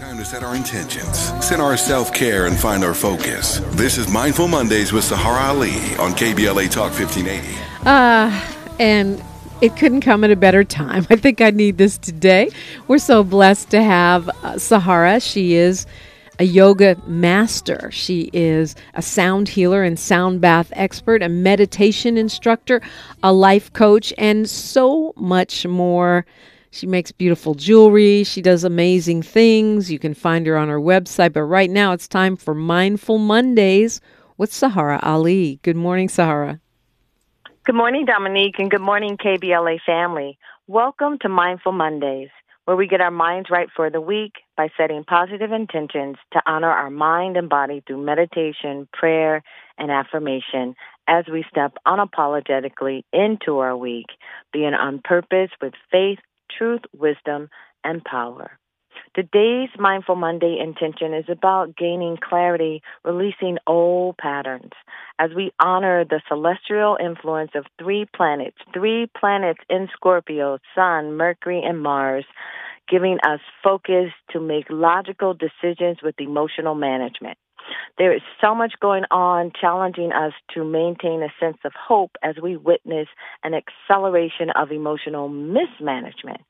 time to set our intentions, set our self care, and find our focus. This is Mindful Mondays with Saharah Ali on KBLA Talk 1580. Uh, and it couldn't come at a better time. I think I need this today. We're so blessed to have uh, Saharah. She is a yoga master. She is a sound healer and sound bath expert, a meditation instructor, a life coach, and so much more. She makes beautiful jewelry. She does amazing things. You can find her on her website. But right now, it's time for Mindful Mondays with Saharah Ali. Good morning, Saharah. Good morning, Dominique, and good morning, KBLA family. Welcome to Mindful Mondays, where we get our minds right for the week by setting positive intentions to honor our mind and body through meditation, prayer, and affirmation as we step unapologetically into our week, being on purpose with faith, truth, wisdom, and power. Today's Mindful Monday intention is about gaining clarity, releasing old patterns, as we honor the celestial influence of three planets, three planets in Scorpio, Sun, Mercury, and Mars, giving us focus to make logical decisions with emotional management. There is so much going on challenging us to maintain a sense of hope as we witness an acceleration of emotional mismanagement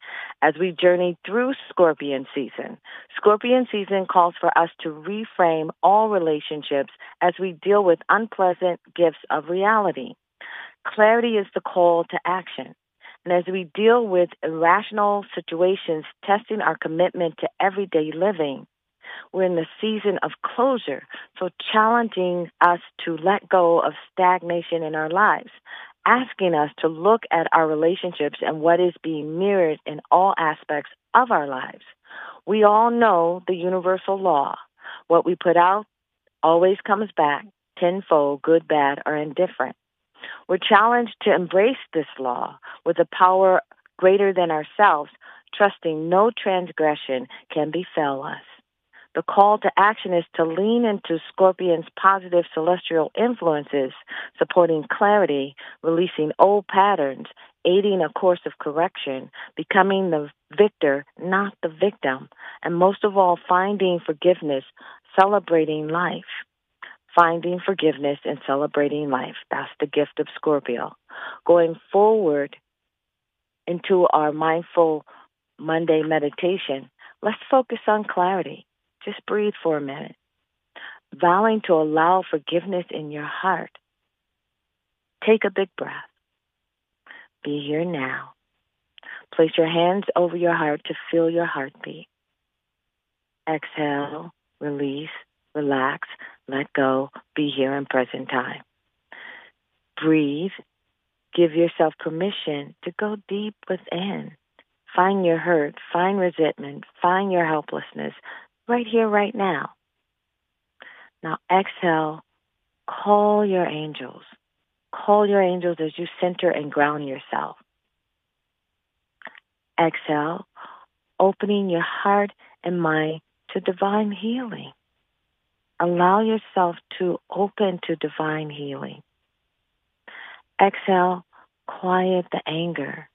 as we journey through Scorpion season. Scorpion season calls for us to reframe all relationships as we deal with unpleasant gifts of reality. Clarity is the call to action. And as we deal with irrational situations, testing our commitment to everyday living, we're in the season of closure, so challenging us to let go of stagnation in our lives, asking us to look at our relationships and what is being mirrored in all aspects of our lives. We all know the universal law. What we put out always comes back tenfold, good, bad, or indifferent. We're challenged to embrace this law with a power greater than ourselves, trusting no transgression can befell us. The call to action is to lean into Scorpion's positive celestial influences, supporting clarity, releasing old patterns, aiding a course of correction, becoming the victor, not the victim, and most of all, finding forgiveness, celebrating life. Finding forgiveness and celebrating life. That's the gift of Scorpio. Going forward into our mindful Monday meditation, let's focus on clarity. Just breathe for a minute. Vowing to allow forgiveness in your heart. Take a big breath. Be here now. Place your hands over your heart to feel your heartbeat. Exhale, release, relax, let go, be here in present time. Breathe. Give yourself permission to go deep within. Find your hurt, find resentment, find your helplessness, right here, right now. Now exhale, call your angels. Call your angels as you center and ground yourself. Exhale, opening your heart and mind to divine healing. Allow yourself to open to divine healing. Exhale, quiet the anger,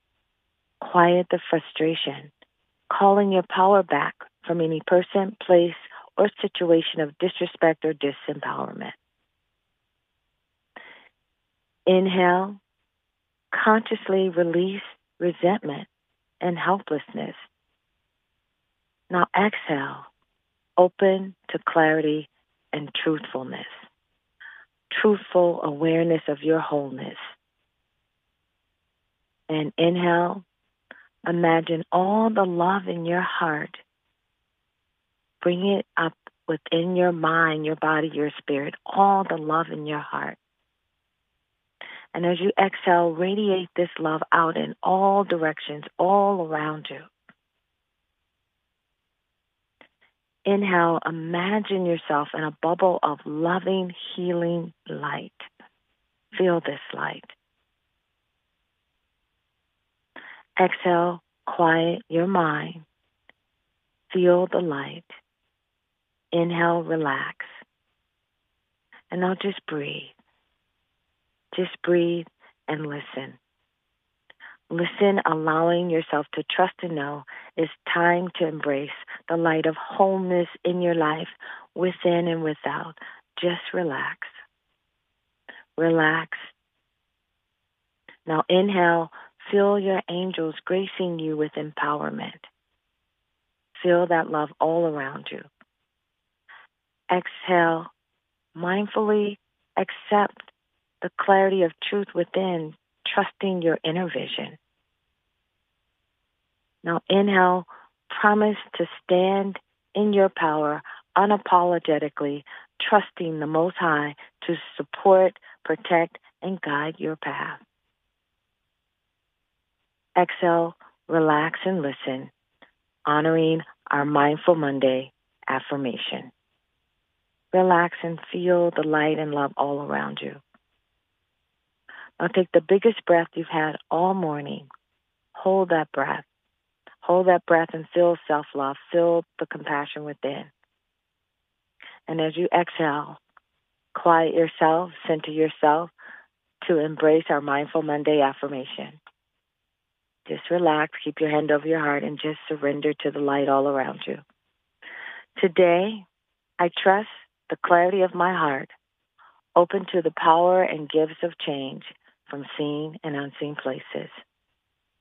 quiet the frustration, calling your power back from any person, place, or situation of disrespect or disempowerment. Inhale, consciously release resentment and helplessness. Now exhale, open to clarity and truthfulness, truthful awareness of your wholeness. And inhale, imagine all the love in your heart Bring it up within your mind, your body, your spirit, all the love in your heart. And as you exhale, radiate this love out in all directions, all around you. Inhale, imagine yourself in a bubble of loving, healing light. Feel this light. Exhale, quiet your mind. Feel the light. Inhale, relax. And now just breathe. Just breathe and listen. Listen, allowing yourself to trust and know it's time to embrace the light of wholeness in your life, within and without. Just relax. Relax. Now inhale, feel your angels gracing you with empowerment. Feel that love all around you. Exhale, mindfully accept the clarity of truth within, trusting your inner vision. Now inhale, promise to stand in your power unapologetically, trusting the Most High to support, protect, and guide your path. Exhale, relax, and listen, honoring our Mindful Monday affirmation. Relax and feel the light and love all around you. Now take the biggest breath you've had all morning. Hold that breath. Hold that breath and feel self love. Feel the compassion within. And as you exhale, quiet yourself, center yourself to embrace our Mindful Monday affirmation. Just relax, keep your hand over your heart, and just surrender to the light all around you. Today, I trust the clarity of my heart, open to the power and gifts of change from seen and unseen places.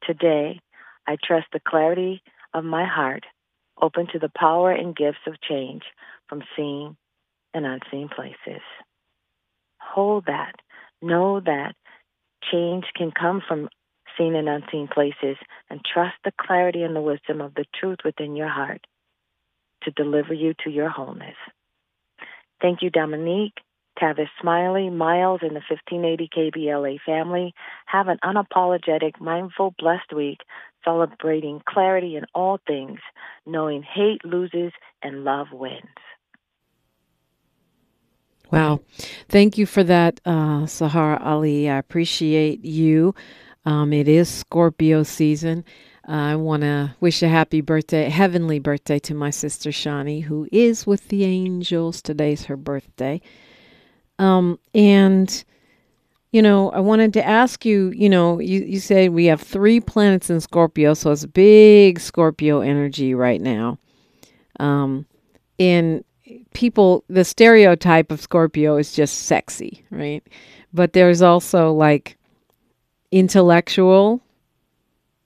Today, I trust the clarity of my heart, open to the power and gifts of change from seen and unseen places. Hold that. Know that change can come from seen and unseen places and trust the clarity and the wisdom of the truth within your heart to deliver you to your wholeness. Thank you, Dominique, Tavis Smiley, Miles, and the 1580 KBLA family. Have an unapologetic, mindful, blessed week, celebrating clarity in all things, knowing hate loses and love wins. Wow. Thank you for that, uh, Saharah Ali. I appreciate you. Um, it is Scorpio season. I want to wish a happy birthday, heavenly birthday to my sister Shani, who is with the angels. Today's her birthday. Um, and, you know, I wanted to ask you, you know, you, you say we have three planets in Scorpio, so it's big Scorpio energy right now. Um, and people, the stereotype of Scorpio is just sexy, right? But there's also like intellectual,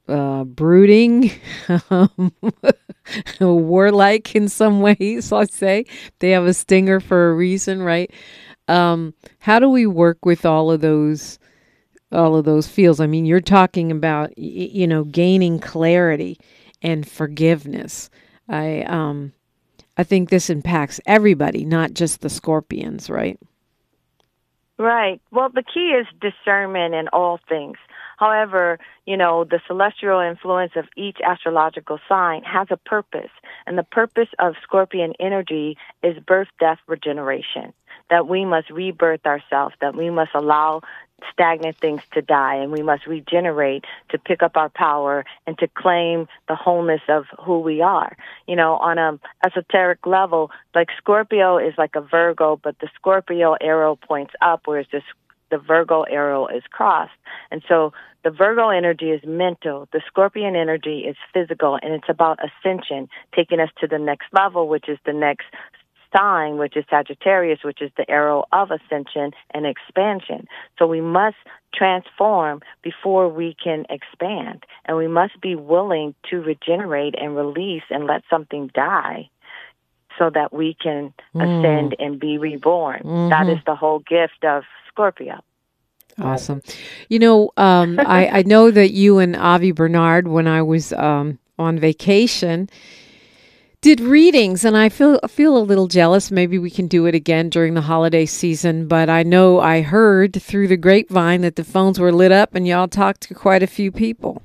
uh, brooding, um, warlike in some ways, I'll say. They have a stinger for a reason, right? Um, how do we work with all of those all of those feels? I mean, you're talking about you know gaining clarity and forgiveness. I um I think this impacts everybody, not just the scorpions, right? Right. Well, the key is discernment in all things. However, you know, the celestial influence of each astrological sign has a purpose. And the purpose of scorpion energy is birth, death, regeneration. That we must rebirth ourselves, that we must allow stagnant things to die and we must regenerate to pick up our power and to claim the wholeness of who we are. You know, on a esoteric level, like Scorpio is like a Virgo, but the Scorpio arrow points up, whereas this the Virgo arrow is crossed. And so the Virgo energy is mental, the Scorpion energy is physical, and it's about ascension, taking us to the next level, which is the next sign, which is Sagittarius, which is the arrow of ascension and expansion. So we must transform before we can expand. And we must be willing to regenerate and release and let something die so that we can mm. ascend and be reborn. Mm-hmm. That is the whole gift of Scorpio. Awesome. You know, um, I, I know that you and Avi Bernard, when I was um, on vacation, did readings and I feel feel a little jealous. Maybe we can do it again during the holiday season, but I know I heard through the grapevine that the phones were lit up and y'all talked to quite a few people.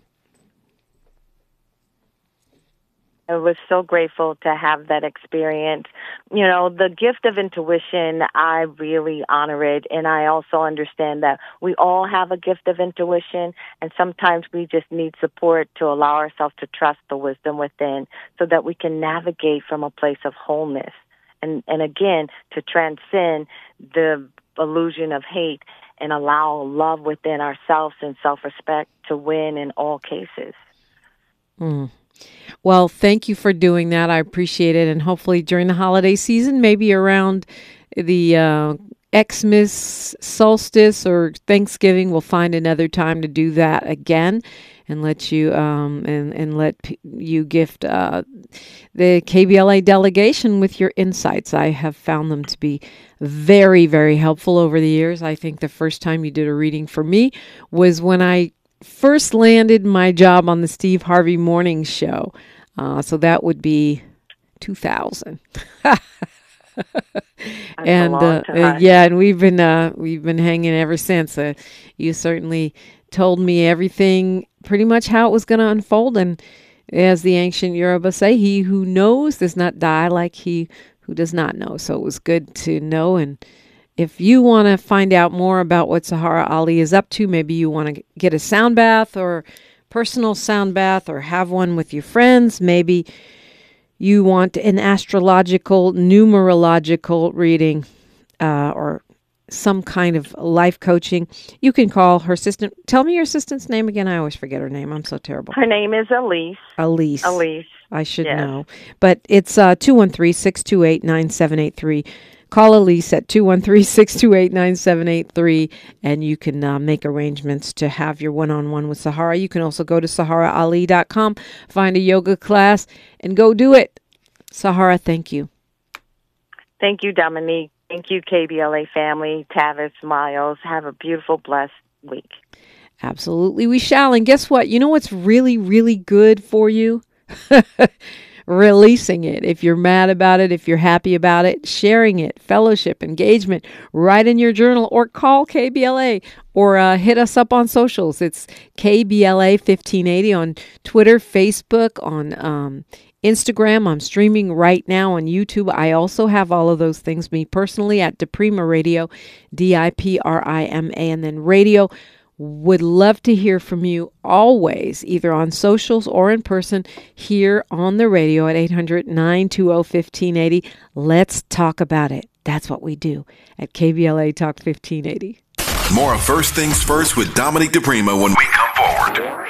I was so grateful to have that experience. You know, the gift of intuition, I really honor it. And I also understand that we all have a gift of intuition. And sometimes we just need support to allow ourselves to trust the wisdom within so that we can navigate from a place of wholeness. And, and again, to transcend the illusion of hate and allow love within ourselves and self-respect to win in all cases. Mm. Well, thank you for doing that. I appreciate it. And hopefully during the holiday season, maybe around the uh, Xmas solstice or Thanksgiving, we'll find another time to do that again and let you um, and and let p- you gift uh, the KBLA delegation with your insights. I have found them to be very very helpful over the years. I think the first time you did a reading for me was when I first landed my job on the Steve Harvey Morning Show. Uh, so that would be 2000. and uh, uh, yeah, and we've been uh, we've been hanging ever since. Uh, you certainly told me everything, pretty much how it was going to unfold, and as the ancient Yoruba say, "He who knows does not die like he who does not know." So it was good to know and if you want to find out more about what Saharah Ali is up to, maybe you want to get a sound bath or personal sound bath or have one with your friends, maybe you want an astrological, numerological reading uh, or some kind of life coaching, you can call her assistant. Tell me your assistant's name again. I always forget her name. I'm so terrible. Her name is Elise. Elise. Elise. I should yes. know. But it's uh, 213 628 9783. Call Elise at 213 628 9783 and you can uh, make arrangements to have your one on one with Saharah. You can also go to saharaali.com, find a yoga class, and go do it. Saharah, thank you. Thank you, Dominique. Thank you, KBLA family, Tavis, Miles. Have a beautiful, blessed week. Absolutely, we shall. And guess what? You know what's really, really good for you? releasing it. If you're mad about it, if you're happy about it, sharing it, fellowship, engagement, write in your journal or call KBLA or uh, hit us up on socials. It's KBLA 1580 on Twitter, Facebook, on um, Instagram. I'm streaming right now on YouTube. I also have all of those things, me personally, at Diprima Radio, D I P R I M A, and then radio. Would love to hear from you always, either on socials or in person here on the radio at 800 920 1580. Let's talk about it. That's what we do at KBLA Talk 1580. More of First Things First with Dominique DiPrima when we come forward.